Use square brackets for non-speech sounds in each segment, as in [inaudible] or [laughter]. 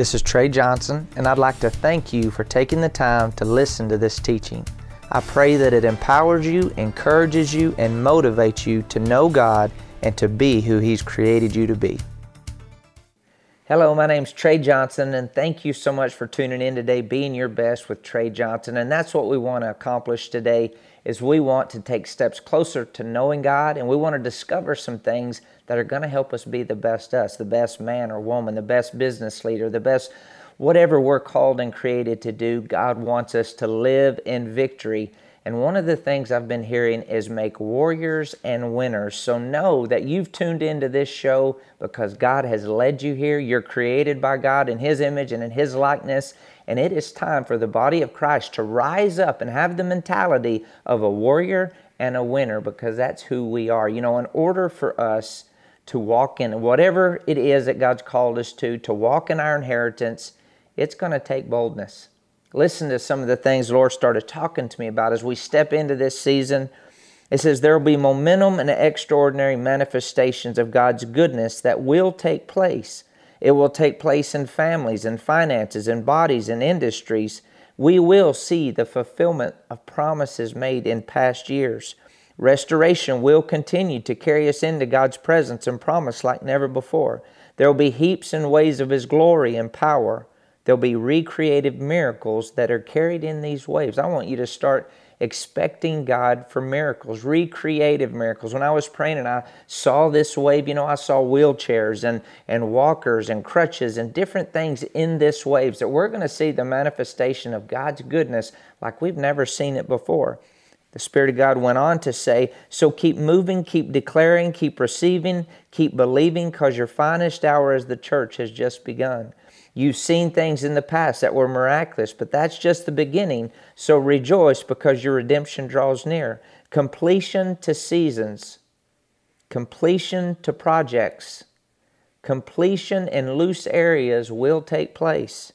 This is Trey Johnson, and I'd like to thank you for taking the time to listen to this teaching. I pray that it empowers you, encourages you, and motivates you to know God and to be who He's created you to be. Hello, my name's Trey Johnson, and thank you so much for tuning in today, being your best with Trey Johnson. And that's what we want to accomplish today is we want to take steps closer to knowing God, and we want to discover some things that are going to help us be the best us, the best man or woman, the best business leader, the best whatever we're called and created to do. God wants us to live in victory and one of the things I've been hearing is make warriors and winners. So know that you've tuned into this show because God has led you here. You're created by God in His image and in His likeness. And it is time for the body of Christ to rise up and have the mentality of a warrior and a winner because that's who we are. You know, in order for us to walk in whatever it is that God's called us to, to walk in our inheritance, it's going to take boldness listen to some of the things the Lord started talking to me about as we step into this season. It says there will be momentum and extraordinary manifestations of God's goodness that will take place. It will take place in families and finances and bodies and industries. We will see the fulfillment of promises made in past years. Restoration will continue to carry us into God's presence and promise like never before. There will be heaps and ways of His glory and power. There'll be recreative miracles that are carried in these waves. I want you to start expecting God for miracles, recreative miracles. When I was praying and I saw this wave, you know, I saw wheelchairs and, and walkers and crutches and different things in this waves that we're going to see the manifestation of God's goodness like we've never seen it before. The Spirit of God went on to say, So keep moving, keep declaring, keep receiving, keep believing, because your finest hour as the church has just begun. You've seen things in the past that were miraculous, but that's just the beginning. So rejoice because your redemption draws near. Completion to seasons, completion to projects, completion in loose areas will take place.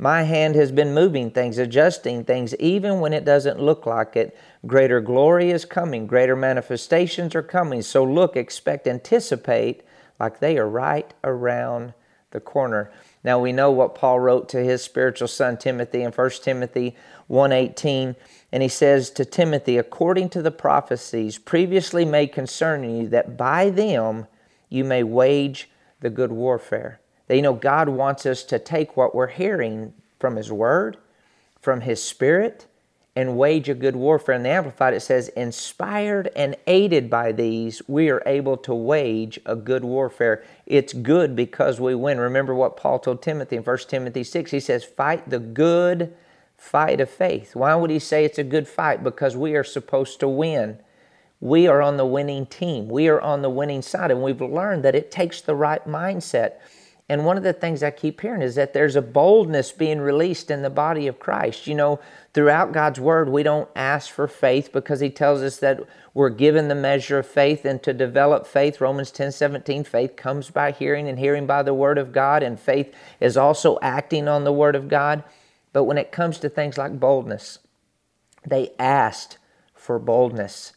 My hand has been moving things, adjusting things, even when it doesn't look like it. Greater glory is coming, greater manifestations are coming. So look, expect, anticipate like they are right around the corner. Now we know what Paul wrote to his spiritual son Timothy in 1 Timothy 1:18 and he says to Timothy according to the prophecies previously made concerning you that by them you may wage the good warfare. That you know God wants us to take what we're hearing from his word, from his spirit, and wage a good warfare. In the Amplified, it says, inspired and aided by these, we are able to wage a good warfare. It's good because we win. Remember what Paul told Timothy in 1 Timothy 6. He says, fight the good fight of faith. Why would he say it's a good fight? Because we are supposed to win. We are on the winning team. We are on the winning side, and we've learned that it takes the right mindset. And one of the things I keep hearing is that there's a boldness being released in the body of Christ. You know, throughout God's word, we don't ask for faith because He tells us that we're given the measure of faith and to develop faith. Romans 10 17, faith comes by hearing and hearing by the word of God, and faith is also acting on the word of God. But when it comes to things like boldness, they asked for boldness.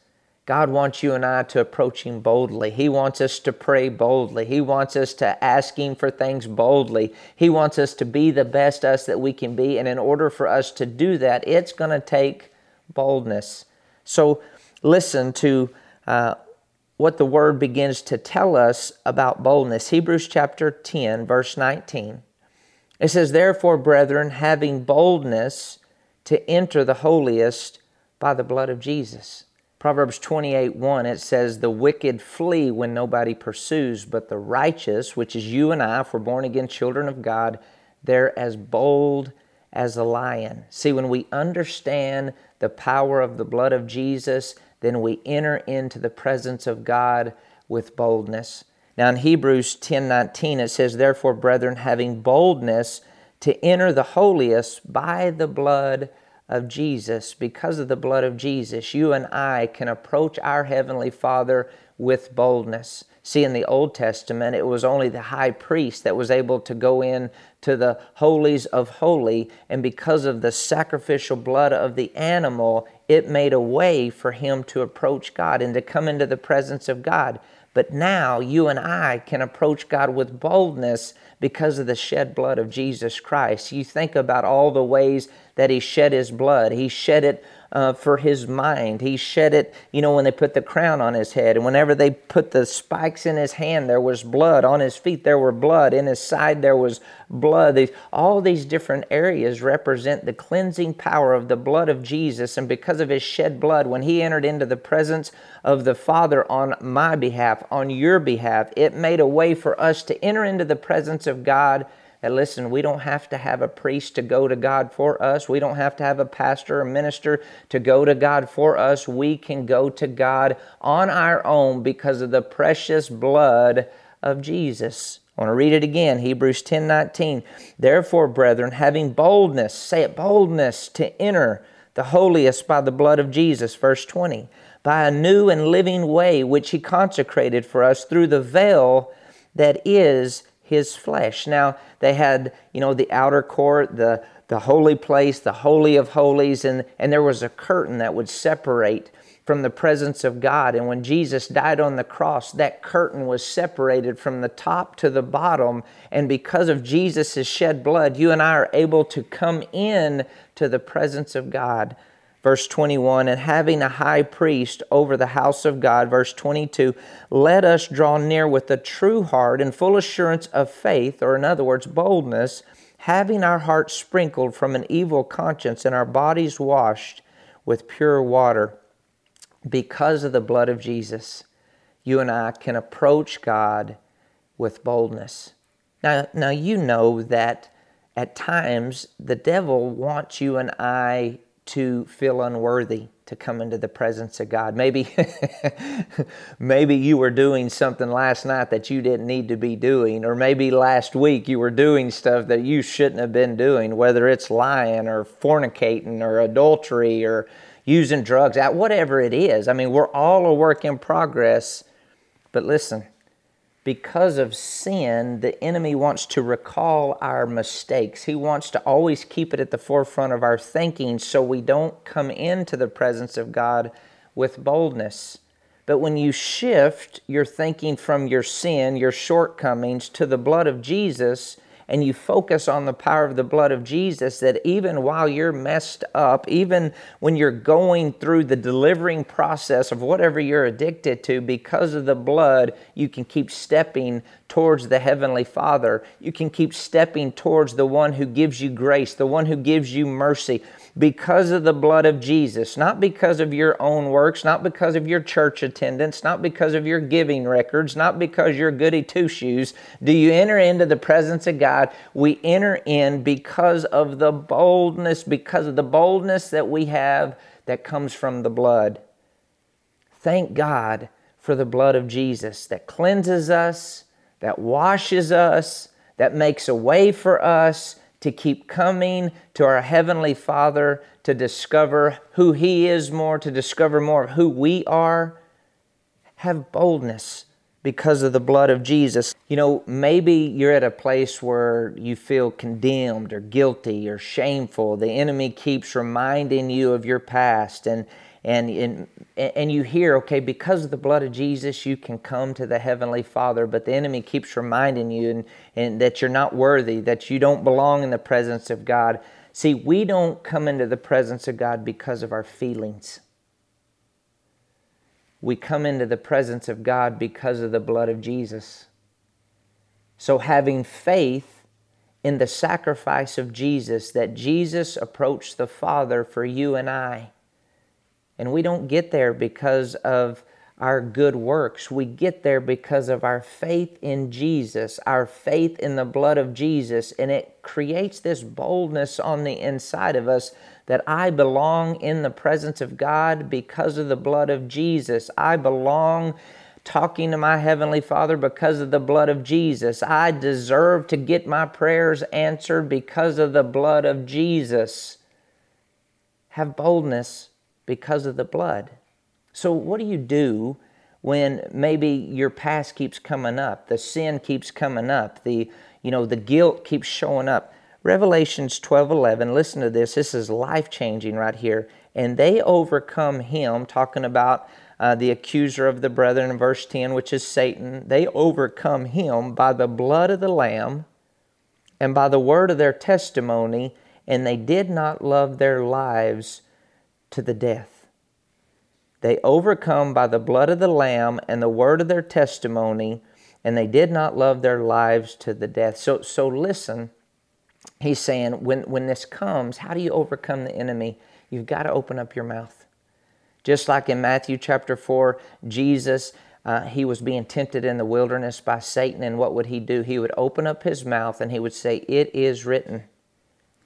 God wants you and I to approach Him boldly. He wants us to pray boldly. He wants us to ask Him for things boldly. He wants us to be the best us that we can be. And in order for us to do that, it's going to take boldness. So listen to uh, what the Word begins to tell us about boldness. Hebrews chapter 10, verse 19. It says, Therefore, brethren, having boldness to enter the holiest by the blood of Jesus Proverbs 28 1, it says, The wicked flee when nobody pursues, but the righteous, which is you and I, if we're born again children of God, they're as bold as a lion. See, when we understand the power of the blood of Jesus, then we enter into the presence of God with boldness. Now in Hebrews 10 19, it says, Therefore, brethren, having boldness to enter the holiest by the blood of Jesus, because of the blood of Jesus, you and I can approach our Heavenly Father with boldness. See, in the Old Testament, it was only the high priest that was able to go in to the holies of holy, and because of the sacrificial blood of the animal, it made a way for him to approach God and to come into the presence of God. But now you and I can approach God with boldness because of the shed blood of Jesus Christ. You think about all the ways that He shed His blood. He shed it uh, for his mind. He shed it, you know, when they put the crown on his head. And whenever they put the spikes in his hand, there was blood. On his feet, there were blood. In his side, there was blood. These, all these different areas represent the cleansing power of the blood of Jesus. And because of his shed blood, when he entered into the presence of the Father on my behalf, on your behalf, it made a way for us to enter into the presence of God and listen, we don't have to have a priest to go to God for us. We don't have to have a pastor or minister to go to God for us. We can go to God on our own because of the precious blood of Jesus. I want to read it again Hebrews 10 19. Therefore, brethren, having boldness, say it, boldness to enter the holiest by the blood of Jesus, verse 20, by a new and living way which he consecrated for us through the veil that is his flesh. Now, they had, you know, the outer court, the, the holy place, the holy of holies, and, and there was a curtain that would separate from the presence of God. And when Jesus died on the cross, that curtain was separated from the top to the bottom. And because of Jesus' shed blood, you and I are able to come in to the presence of God verse 21, and having a high priest over the house of God, verse 22, let us draw near with a true heart and full assurance of faith, or in other words, boldness, having our hearts sprinkled from an evil conscience and our bodies washed with pure water. Because of the blood of Jesus, you and I can approach God with boldness. Now, now you know that at times the devil wants you and I to feel unworthy to come into the presence of God. Maybe [laughs] maybe you were doing something last night that you didn't need to be doing or maybe last week you were doing stuff that you shouldn't have been doing, whether it's lying or fornicating or adultery or using drugs, whatever it is. I mean, we're all a work in progress. But listen, because of sin, the enemy wants to recall our mistakes. He wants to always keep it at the forefront of our thinking so we don't come into the presence of God with boldness. But when you shift your thinking from your sin, your shortcomings, to the blood of Jesus, and you focus on the power of the blood of Jesus, that even while you're messed up, even when you're going through the delivering process of whatever you're addicted to, because of the blood, you can keep stepping towards the Heavenly Father. You can keep stepping towards the one who gives you grace, the one who gives you mercy, because of the blood of Jesus, not because of your own works, not because of your church attendance, not because of your giving records, not because you're goody two shoes, do you enter into the presence of God. We enter in because of the boldness, because of the boldness that we have that comes from the blood. Thank God for the blood of Jesus that cleanses us, that washes us, that makes a way for us to keep coming to our Heavenly Father to discover who He is more, to discover more of who we are. Have boldness because of the blood of Jesus. You know, maybe you're at a place where you feel condemned or guilty or shameful. The enemy keeps reminding you of your past and and, and, and you hear, okay, because of the blood of Jesus, you can come to the Heavenly Father, but the enemy keeps reminding you and, and that you're not worthy, that you don't belong in the presence of God. See, we don't come into the presence of God because of our feelings. We come into the presence of God because of the blood of Jesus. So, having faith in the sacrifice of Jesus, that Jesus approached the Father for you and I and we don't get there because of our good works. We get there because of our faith in Jesus, our faith in the blood of Jesus, and it creates this boldness on the inside of us that I belong in the presence of God because of the blood of Jesus. I belong talking to my Heavenly Father because of the blood of Jesus. I deserve to get my prayers answered because of the blood of Jesus. Have boldness because of the blood. So, what do you do when maybe your past keeps coming up, the sin keeps coming up, the you know the guilt keeps showing up? Revelations 12 11, listen to this. This is life changing right here. And they overcome him, talking about uh, the accuser of the brethren in verse 10, which is Satan, they overcome him by the blood of the Lamb and by the word of their testimony, and they did not love their lives to the death. They overcome by the blood of the Lamb and the word of their testimony, and they did not love their lives to the death. So, so listen, he's saying, when, when this comes, how do you overcome the enemy? You've got to open up your mouth. Just like in Matthew chapter 4, Jesus, uh, he was being tempted in the wilderness by Satan, and what would he do? He would open up his mouth and he would say, It is written.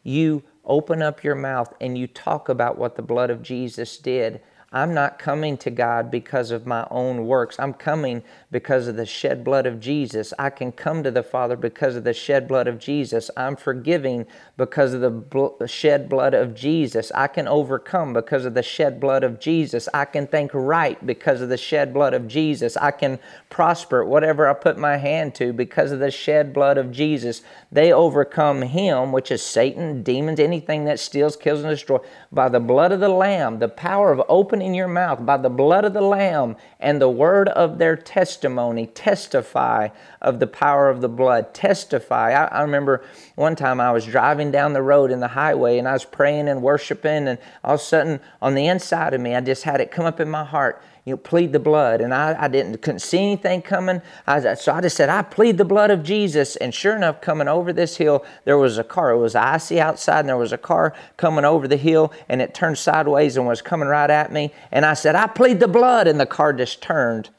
You open up your mouth and you talk about what the blood of Jesus did I'm not coming to God because of my own works. I'm coming because of the shed blood of Jesus. I can come to the Father because of the shed blood of Jesus. I'm forgiving because of the shed blood of Jesus. I can overcome because of the shed blood of Jesus. I can think right because of the shed blood of Jesus. I can prosper whatever I put my hand to because of the shed blood of Jesus. They overcome him, which is Satan, demons, anything that steals, kills, and destroys, by the blood of the Lamb, the power of opening in your mouth by the blood of the Lamb and the word of their testimony. Testify of the power of the blood. Testify. I, I, remember one time I was driving down the road in the highway and I was praying and worshiping, and all of a sudden on the inside of me, I just had it come up in my heart you know, plead the blood. And I, I didn't couldn't see anything coming. I, so I just said, I plead the blood of Jesus. And sure enough, coming over this hill, there was a car. It was icy outside, and there was a car coming over the hill, and it turned sideways and was coming right at me. And I said, I plead the blood. And the car just turned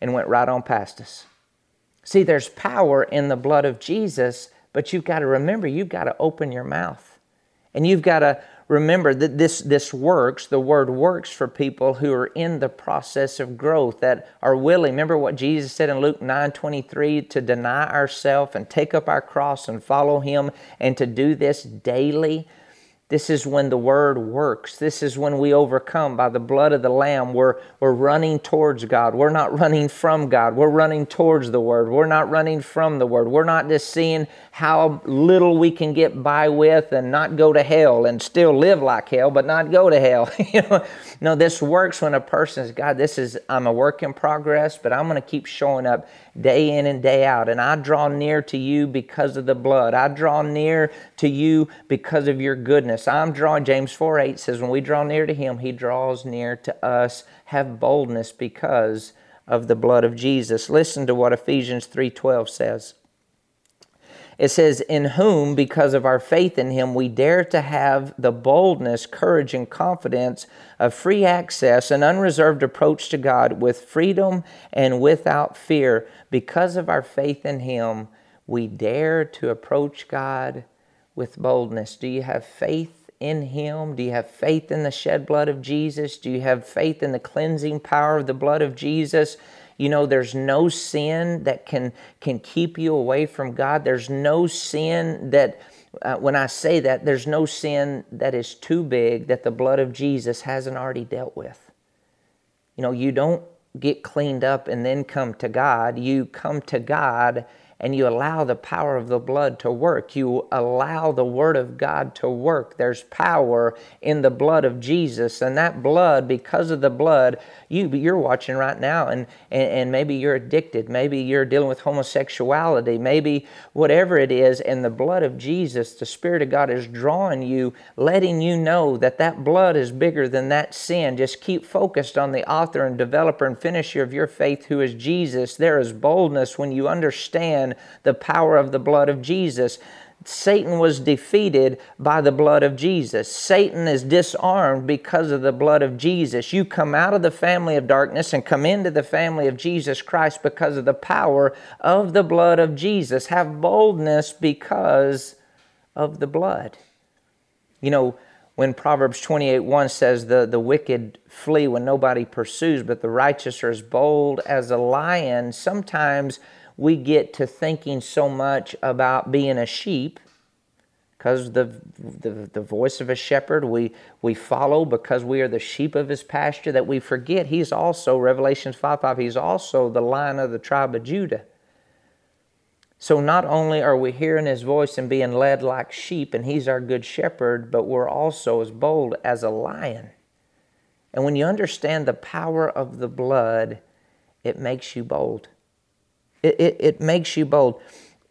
and went right on past us. See, there's power in the blood of Jesus, but you've got to remember, you've got to open your mouth. And you've got to remember that this, this works, the word works for people who are in the process of growth, that are willing. Remember what Jesus said in Luke 9 23 to deny ourselves and take up our cross and follow Him, and to do this daily. This is when the word works. This is when we overcome by the blood of the Lamb. We're, we're running towards God. We're not running from God. We're running towards the word. We're not running from the word. We're not just seeing how little we can get by with and not go to hell and still live like hell, but not go to hell. [laughs] you know? No, this works when a person says, God, this is, I'm a work in progress, but I'm going to keep showing up day in and day out. And I draw near to you because of the blood. I draw near to you because of your goodness. I'm drawing, James 4 8 says, when we draw near to him, he draws near to us. Have boldness because of the blood of Jesus. Listen to what Ephesians 3:12 says. It says, In whom, because of our faith in him, we dare to have the boldness, courage, and confidence of free access and unreserved approach to God with freedom and without fear. Because of our faith in him, we dare to approach God with boldness. Do you have faith in him? Do you have faith in the shed blood of Jesus? Do you have faith in the cleansing power of the blood of Jesus? You know, there's no sin that can, can keep you away from God. There's no sin that, uh, when I say that, there's no sin that is too big that the blood of Jesus hasn't already dealt with. You know, you don't get cleaned up and then come to God. You come to God and you allow the power of the blood to work. You allow the Word of God to work. There's power in the blood of Jesus. And that blood, because of the blood, you, you're watching right now, and, and, and maybe you're addicted. Maybe you're dealing with homosexuality. Maybe whatever it is, and the blood of Jesus, the Spirit of God is drawing you, letting you know that that blood is bigger than that sin. Just keep focused on the author and developer and finisher of your faith, who is Jesus. There is boldness when you understand the power of the blood of Jesus. Satan was defeated by the blood of Jesus. Satan is disarmed because of the blood of Jesus. You come out of the family of darkness and come into the family of Jesus Christ because of the power of the blood of Jesus. Have boldness because of the blood. You know, when Proverbs 28 1 says, the, the wicked flee when nobody pursues, but the righteous are as bold as a lion, sometimes we get to thinking so much about being a sheep because the, the, the voice of a shepherd we, we follow because we are the sheep of his pasture that we forget. He's also revelations 5 5 he's also the lion of the tribe of judah. So not only are we hearing his voice and being led like sheep and he's our good shepherd but we're also as bold as a lion. And when you understand the power of the blood, it makes you bold. It, it, it makes you bold.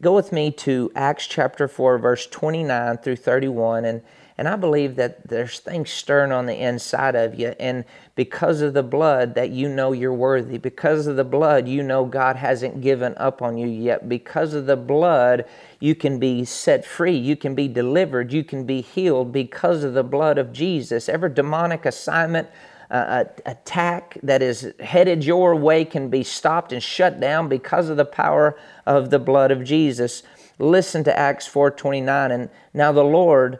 Go with me to Acts chapter 4, verse 29 through 31. And, and I believe that there's things stirring on the inside of you. And because of the blood, that you know you're worthy. Because of the blood, you know God hasn't given up on you yet. Because of the blood, you can be set free. You can be delivered. You can be healed because of the blood of Jesus. Every demonic assignment, uh, attack that is headed your way can be stopped and shut down because of the power of the blood of Jesus. Listen to Acts 4:29 and now the Lord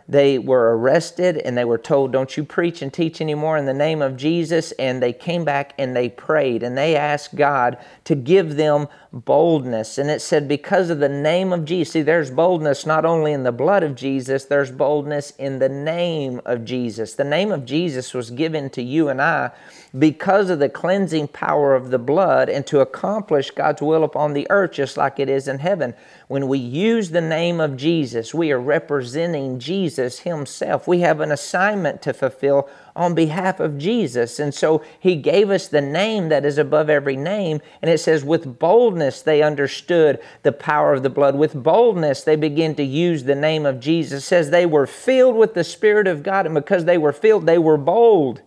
they were arrested and they were told, Don't you preach and teach anymore in the name of Jesus. And they came back and they prayed and they asked God to give them boldness. And it said, Because of the name of Jesus. See, there's boldness not only in the blood of Jesus, there's boldness in the name of Jesus. The name of Jesus was given to you and I because of the cleansing power of the blood and to accomplish God's will upon the earth, just like it is in heaven. When we use the name of Jesus, we are representing Jesus Himself. We have an assignment to fulfill on behalf of Jesus. And so He gave us the name that is above every name. And it says, with boldness they understood the power of the blood. With boldness they began to use the name of Jesus. It says they were filled with the Spirit of God. And because they were filled, they were bold.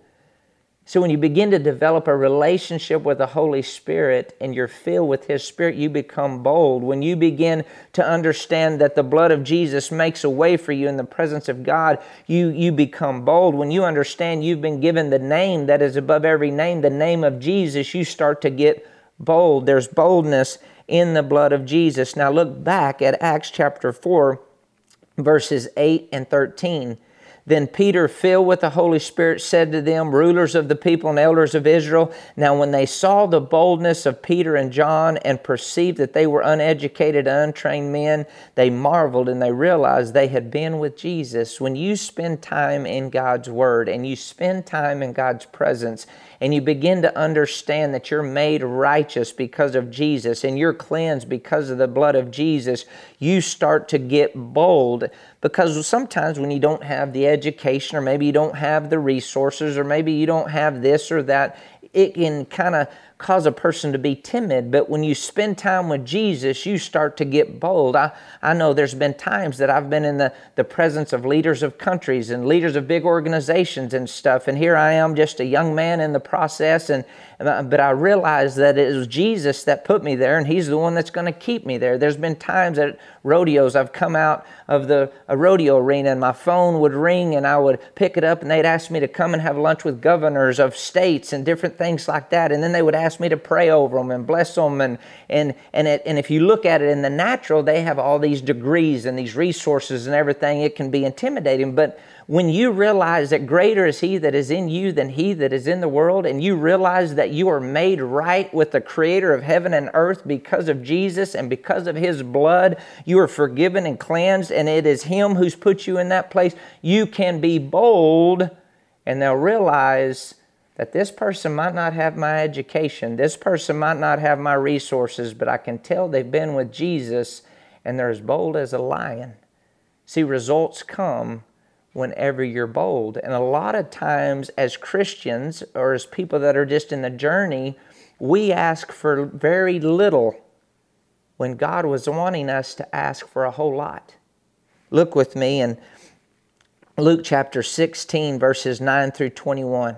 So, when you begin to develop a relationship with the Holy Spirit and you're filled with His Spirit, you become bold. When you begin to understand that the blood of Jesus makes a way for you in the presence of God, you, you become bold. When you understand you've been given the name that is above every name, the name of Jesus, you start to get bold. There's boldness in the blood of Jesus. Now, look back at Acts chapter 4, verses 8 and 13. Then Peter, filled with the Holy Spirit, said to them, Rulers of the people and elders of Israel, now when they saw the boldness of Peter and John and perceived that they were uneducated, untrained men, they marveled and they realized they had been with Jesus. When you spend time in God's Word and you spend time in God's presence, and you begin to understand that you're made righteous because of Jesus and you're cleansed because of the blood of Jesus, you start to get bold because sometimes when you don't have the education or maybe you don't have the resources or maybe you don't have this or that, it can kind of cause a person to be timid, but when you spend time with Jesus, you start to get bold. I, I know there's been times that I've been in the, the presence of leaders of countries and leaders of big organizations and stuff, and here I am just a young man in the process, and but I realized that it was Jesus that put me there, and He's the one that's going to keep me there. There's been times at rodeos I've come out of the rodeo arena, and my phone would ring, and I would pick it up, and they'd ask me to come and have lunch with governors of states and different things like that, and then they would ask me to pray over them and bless them, and and and it, and if you look at it in the natural, they have all these degrees and these resources and everything. It can be intimidating, but when you realize that greater is He that is in you than He that is in the world, and you realize that you are made right with the Creator of heaven and earth because of Jesus and because of His blood, you are forgiven and cleansed, and it is Him who's put you in that place, you can be bold, and they'll realize that this person might not have my education, this person might not have my resources, but I can tell they've been with Jesus and they're as bold as a lion. See, results come whenever you're bold. And a lot of times, as Christians or as people that are just in the journey, we ask for very little when God was wanting us to ask for a whole lot. Look with me in Luke chapter 16, verses 9 through 21.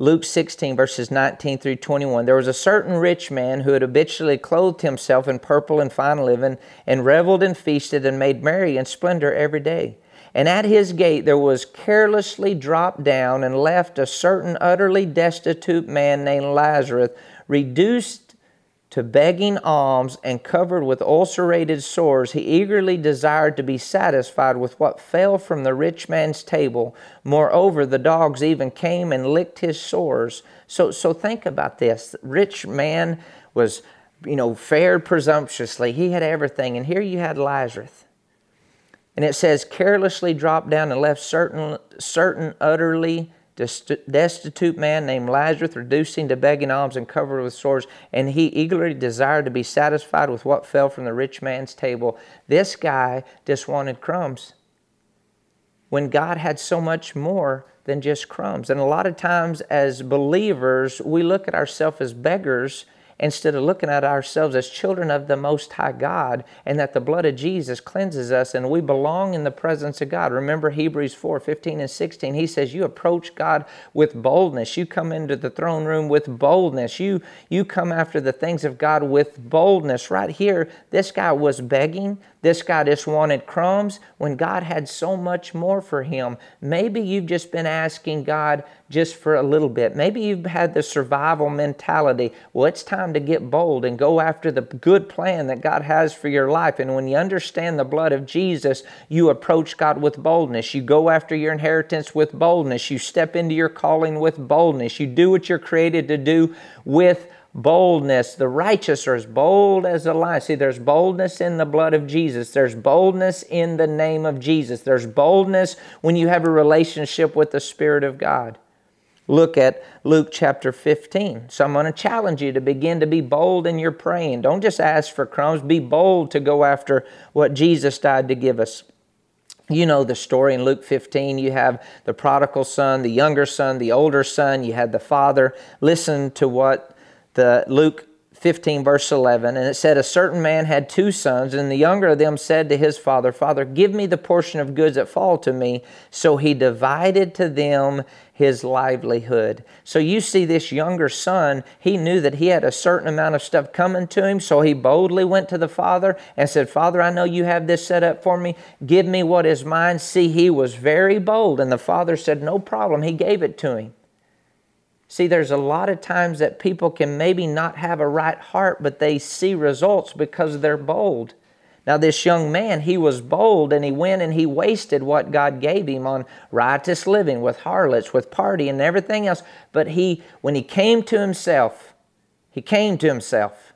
Luke 16, verses 19 through 21. There was a certain rich man who had habitually clothed himself in purple and fine linen, and reveled and feasted and made merry in splendor every day. And at his gate there was carelessly dropped down and left a certain utterly destitute man named Lazarus, reduced to begging alms and covered with ulcerated sores. He eagerly desired to be satisfied with what fell from the rich man's table. Moreover, the dogs even came and licked his sores. So, so think about this. rich man was you know, fared presumptuously. He had everything. And here you had Lazarus. And it says, carelessly dropped down and left certain, certain utterly destitute man named Lazarus, reducing to begging alms and covered with sores, and he eagerly desired to be satisfied with what fell from the rich man's table. This guy just wanted crumbs when God had so much more than just crumbs. And a lot of times, as believers, we look at ourselves as beggars instead of looking at ourselves as children of the Most High God and that the blood of Jesus cleanses us and we belong in the presence of God. Remember Hebrews 4 15 and 16. He says, You approach God with boldness. You come into the throne room with boldness. You, you come after the things of God with boldness. Right here, this guy was begging. This guy just wanted crumbs when God had so much more for him. Maybe you've just been asking God just for a little bit. Maybe you've had the survival mentality. Well, it's time to get bold and go after the good plan that God has for your life. And when you understand the blood of Jesus, you approach God with boldness. You go after your inheritance with boldness. You step into your calling with boldness. You do what you're created to do with boldness. The righteous are as bold as a lion. See, there's boldness in the blood of Jesus. There's boldness in the name of Jesus. There's boldness when you have a relationship with the Spirit of God. Look at Luke chapter 15. So I'm going to challenge you to begin to be bold in your praying. Don't just ask for crumbs, be bold to go after what Jesus died to give us. You know the story in Luke 15. You have the prodigal son, the younger son, the older son, you had the father. Listen to what the Luke 15, verse 11, and it said, A certain man had two sons, and the younger of them said to his father, Father, give me the portion of goods that fall to me. So he divided to them his livelihood. So you see, this younger son, he knew that he had a certain amount of stuff coming to him, so he boldly went to the father and said, Father, I know you have this set up for me. Give me what is mine. See, he was very bold, and the father said, No problem. He gave it to him. See, there's a lot of times that people can maybe not have a right heart, but they see results because they're bold. Now, this young man, he was bold and he went and he wasted what God gave him on riotous living with harlots, with party and everything else. But he, when he came to himself, he came to himself.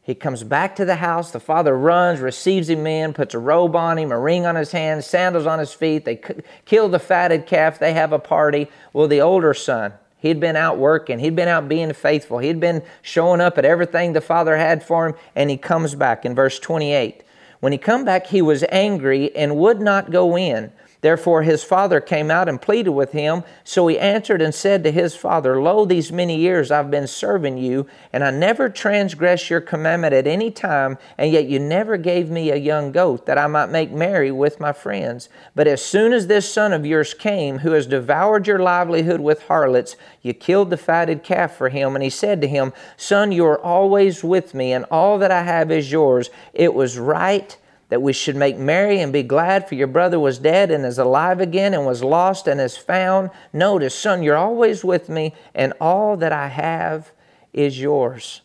He comes back to the house. The father runs, receives him in, puts a robe on him, a ring on his hand, sandals on his feet. They kill the fatted calf. They have a party. Well, the older son, He'd been out working. He'd been out being faithful. He'd been showing up at everything the Father had for him, and he comes back in verse 28. When he come back, he was angry and would not go in. Therefore his father came out and pleaded with him. So he answered and said to his father, Lo, these many years I've been serving you, and I never transgressed your commandment at any time, and yet you never gave me a young goat that I might make merry with my friends. But as soon as this son of yours came, who has devoured your livelihood with harlots, you killed the fatted calf for him. And he said to him, Son, you are always with me, and all that I have is yours. It was right that we should make merry and be glad, for your brother was dead and is alive again, and was lost and is found. Notice, son, you're always with me, and all that I have is yours.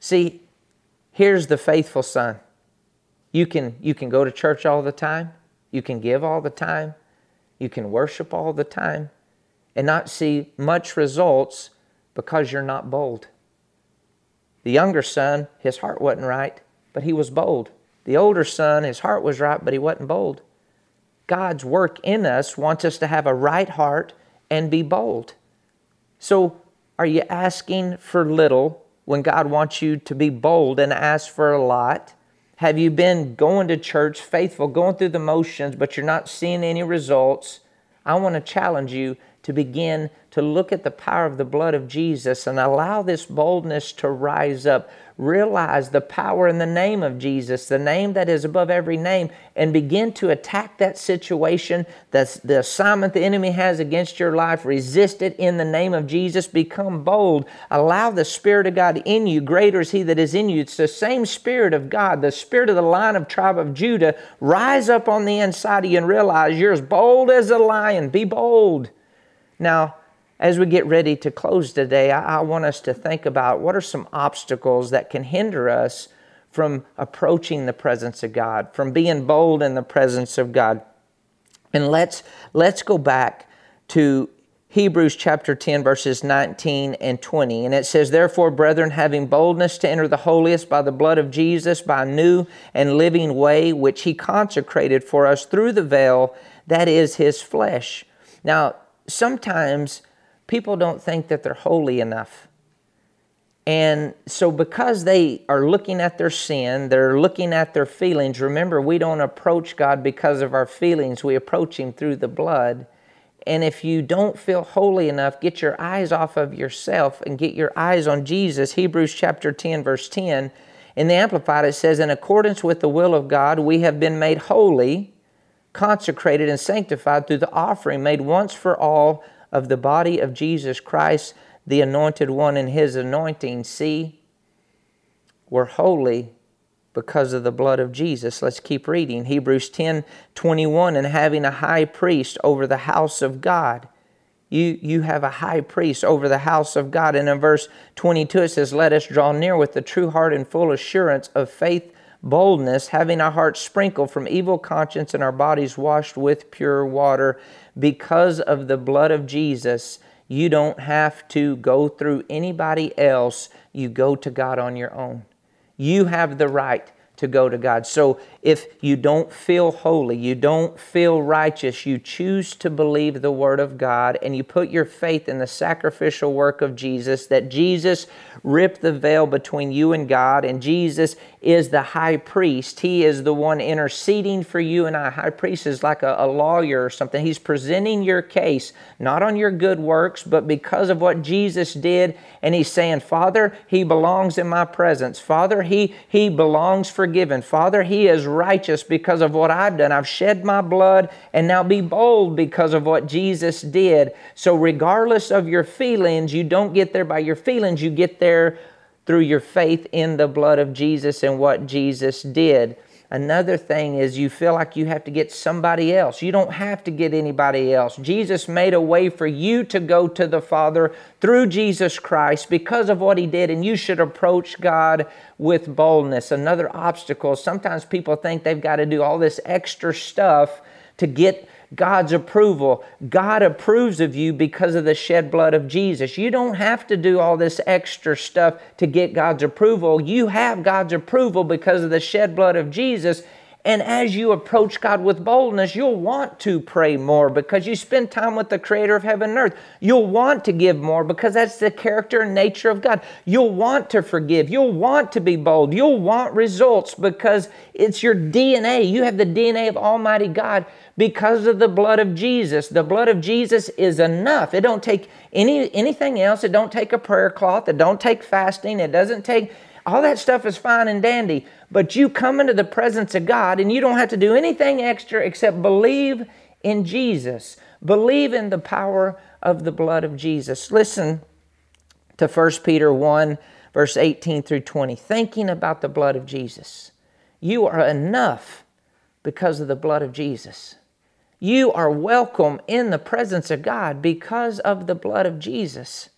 See, here's the faithful son. You can, you can go to church all the time, you can give all the time, you can worship all the time, and not see much results because you're not bold. The younger son, his heart wasn't right, but he was bold. The older son, his heart was right, but he wasn't bold. God's work in us wants us to have a right heart and be bold. So, are you asking for little when God wants you to be bold and ask for a lot? Have you been going to church faithful, going through the motions, but you're not seeing any results? I want to challenge you to begin to look at the power of the blood of Jesus and allow this boldness to rise up realize the power in the name of Jesus, the name that is above every name, and begin to attack that situation, that's the assignment the enemy has against your life. Resist it in the name of Jesus. Become bold. Allow the Spirit of God in you. Greater is He that is in you. It's the same Spirit of God, the Spirit of the Lion of tribe of Judah. Rise up on the inside of you and realize you're as bold as a lion. Be bold. Now, as we get ready to close today, I, I, want us to think about what are some obstacles that can hinder us from approaching the presence of God, from being bold in the presence of God. And let's let's go back to Hebrews chapter 10, verses 19 and 20. And it says, Therefore, brethren, having boldness to enter the holiest by the blood of Jesus, by a new and living way, which he consecrated for us through the veil, that is his flesh. Now, sometimes people don't think that they're holy enough. And so, because they are looking at their sin, they're looking at their feelings. Remember, we don't approach God because of our feelings, we approach Him through the blood. And if you don't feel holy enough, get your eyes off of yourself and get your eyes on Jesus. Hebrews chapter 10, verse 10. In the Amplified, it says, In accordance with the will of God, we have been made holy, consecrated, and sanctified through the offering made once for all of the body of Jesus Christ, the anointed one, in his anointing. See, we're holy because of the blood of Jesus. Let's keep reading. Hebrews 10 21, and having a high priest over the house of God. You, you have a high priest over the house of God. And in verse 22, it says, Let us draw near with the true heart and full assurance of faith, boldness, having our hearts sprinkled from evil conscience and our bodies washed with pure water. Because of the blood of Jesus, you don't have to go through anybody else. You go to God on your own. You have the right to go to God. So if you don't feel holy, you don't feel righteous, you choose to believe the Word of God and you put your faith in the sacrificial work of Jesus, that Jesus ripped the veil between you and God, and Jesus is the high priest. He is the one interceding for you and I. High priest is like a, a lawyer or something. He's presenting your case, not on your good works, but because of what Jesus did. And he's saying, Father, he belongs in my presence. Father, he, he belongs forgiven. Father, he is righteous because of what I've done. I've shed my blood and now be bold because of what Jesus did. So, regardless of your feelings, you don't get there by your feelings, you get there through your faith in the blood of Jesus and what Jesus did. Another thing is you feel like you have to get somebody else. You don't have to get anybody else. Jesus made a way for you to go to the Father through Jesus Christ because of what He did, and you should approach God with boldness. Another obstacle sometimes people think they've got to do all this extra stuff to get God's approval. God approves of you because of the shed blood of Jesus. You don't have to do all this extra stuff to get God's approval. You have God's approval because of the shed blood of Jesus. And as you approach God with boldness, you'll want to pray more because you spend time with the creator of heaven and earth. You'll want to give more because that's the character and nature of God. You'll want to forgive. You'll want to be bold. You'll want results because it's your DNA. You have the DNA of Almighty God because of the blood of Jesus. The blood of Jesus is enough. It don't take any anything else. It don't take a prayer cloth. It don't take fasting. It doesn't take all that stuff is fine and dandy, but you come into the presence of God and you don't have to do anything extra except believe in Jesus. Believe in the power of the blood of Jesus. Listen to 1 Peter 1, verse 18 through 20. Thinking about the blood of Jesus. You are enough because of the blood of Jesus. You are welcome in the presence of God because of the blood of Jesus.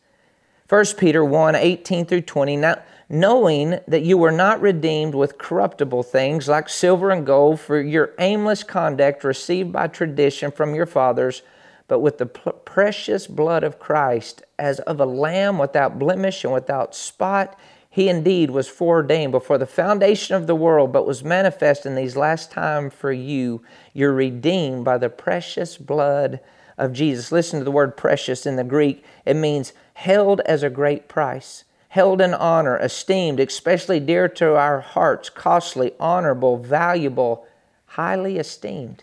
1 Peter 1 18 through 20. Now, knowing that you were not redeemed with corruptible things like silver and gold for your aimless conduct received by tradition from your fathers, but with the precious blood of Christ, as of a lamb without blemish and without spot. He indeed was foreordained before the foundation of the world, but was manifest in these last times for you. You're redeemed by the precious blood of Jesus. Listen to the word precious in the Greek. It means held as a great price held in honor, esteemed, especially dear to our hearts, costly, honorable, valuable, highly esteemed.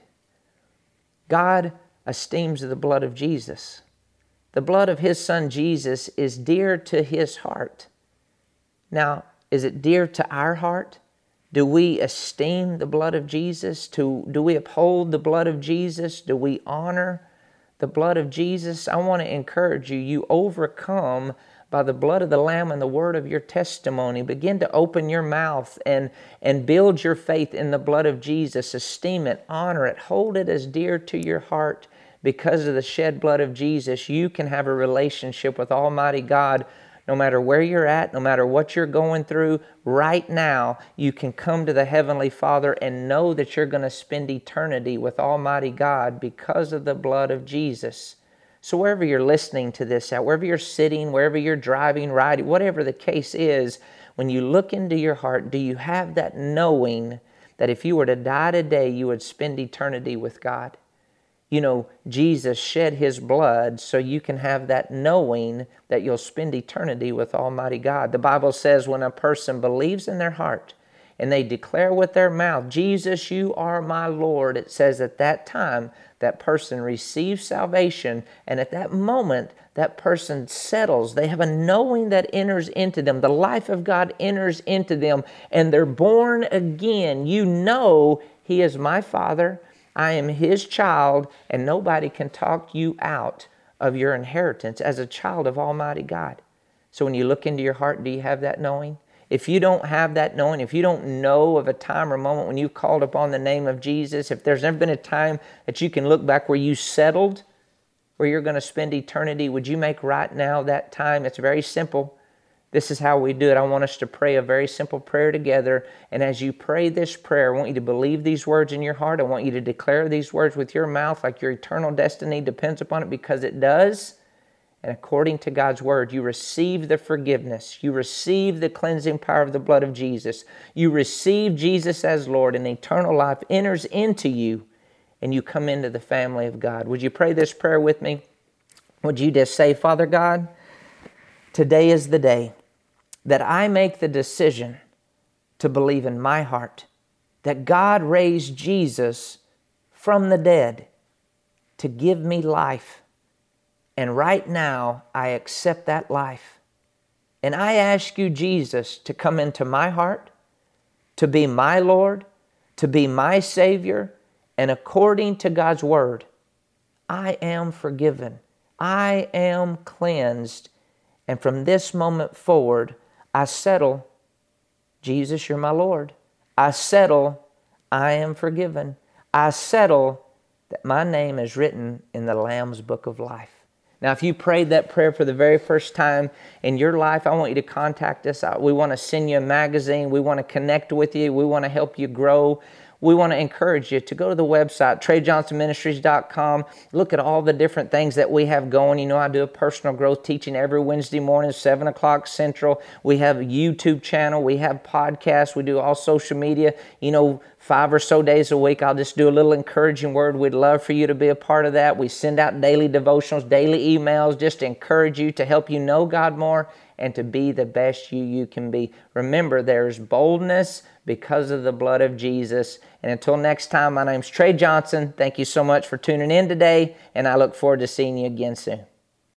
God esteems the blood of Jesus. The blood of His Son Jesus is dear to His heart. Now, is it dear to our heart? Do we esteem the blood of Jesus? Do, do we uphold the blood of Jesus? Do we honor the blood of Jesus? I want to encourage you, you overcome by the blood of the Lamb and the word of your testimony. Begin to open your mouth and, and build your faith in the blood of Jesus. Esteem it, honor it, hold it as dear to your heart. Because of the shed blood of Jesus, you can have a relationship with Almighty God no matter where you're at, no matter what you're going through, right now, you can come to the Heavenly Father and know that you're going to spend eternity with Almighty God because of the blood of Jesus. So, wherever you're listening to this at, wherever you're sitting, wherever you're driving, riding, whatever the case is, when you look into your heart, do you have that knowing that if you were to die today, you would spend eternity with God? You know, Jesus shed his blood so you can have that knowing that you'll spend eternity with Almighty God. The Bible says when a person believes in their heart and they declare with their mouth, Jesus, you are my Lord, it says at that time that person receives salvation. And at that moment, that person settles. They have a knowing that enters into them. The life of God enters into them, and they're born again. You know, He is my Father. I am His child, and nobody can talk you out of your inheritance as a child of Almighty God. So when you look into your heart, do you have that knowing? If you don't have that knowing, if you don't know of a time or moment when you called upon the name of Jesus, if there's never been a time that you can look back where you settled, where you're going to spend eternity, would you make right now that time? It's very simple. This is how we do it. I want us to pray a very simple prayer together. And as you pray this prayer, I want you to believe these words in your heart. I want you to declare these words with your mouth like your eternal destiny depends upon it because it does. And according to God's word, you receive the forgiveness. You receive the cleansing power of the blood of Jesus. You receive Jesus as Lord, and eternal life enters into you, and you come into the family of God. Would you pray this prayer with me? Would you just say, Father God, today is the day that I make the decision to believe in my heart that God raised Jesus from the dead to give me life and right now, I accept that life. And I ask you, Jesus, to come into my heart, to be my Lord, to be my Savior, and according to God's Word, I am forgiven. I am cleansed. And from this moment forward, I settle, Jesus, you're my Lord. I settle, I am forgiven. I settle that my name is written in the Lamb's book of life. Now, if you prayed that prayer for the very first time in your life, I want you to contact us. We want to send you a magazine. We want to connect with you. We want to help you grow. We want to encourage you to go to the website, TreyJohnsonMinistries.com. Look at all the different things that we have going. You know, I do a personal growth teaching every Wednesday morning, 7 o'clock Central. We have a YouTube channel. We have podcasts. We do all social media. You know, five or so days a week. I'll just do a little encouraging word. We'd love for you to be a part of that. We send out daily devotionals, daily emails just to encourage you, to help you know God more, and to be the best you you can be. Remember, there's boldness because of the blood of Jesus. And until next time, my name's Trey Johnson. Thank you so much for tuning in today, and I look forward to seeing you again soon.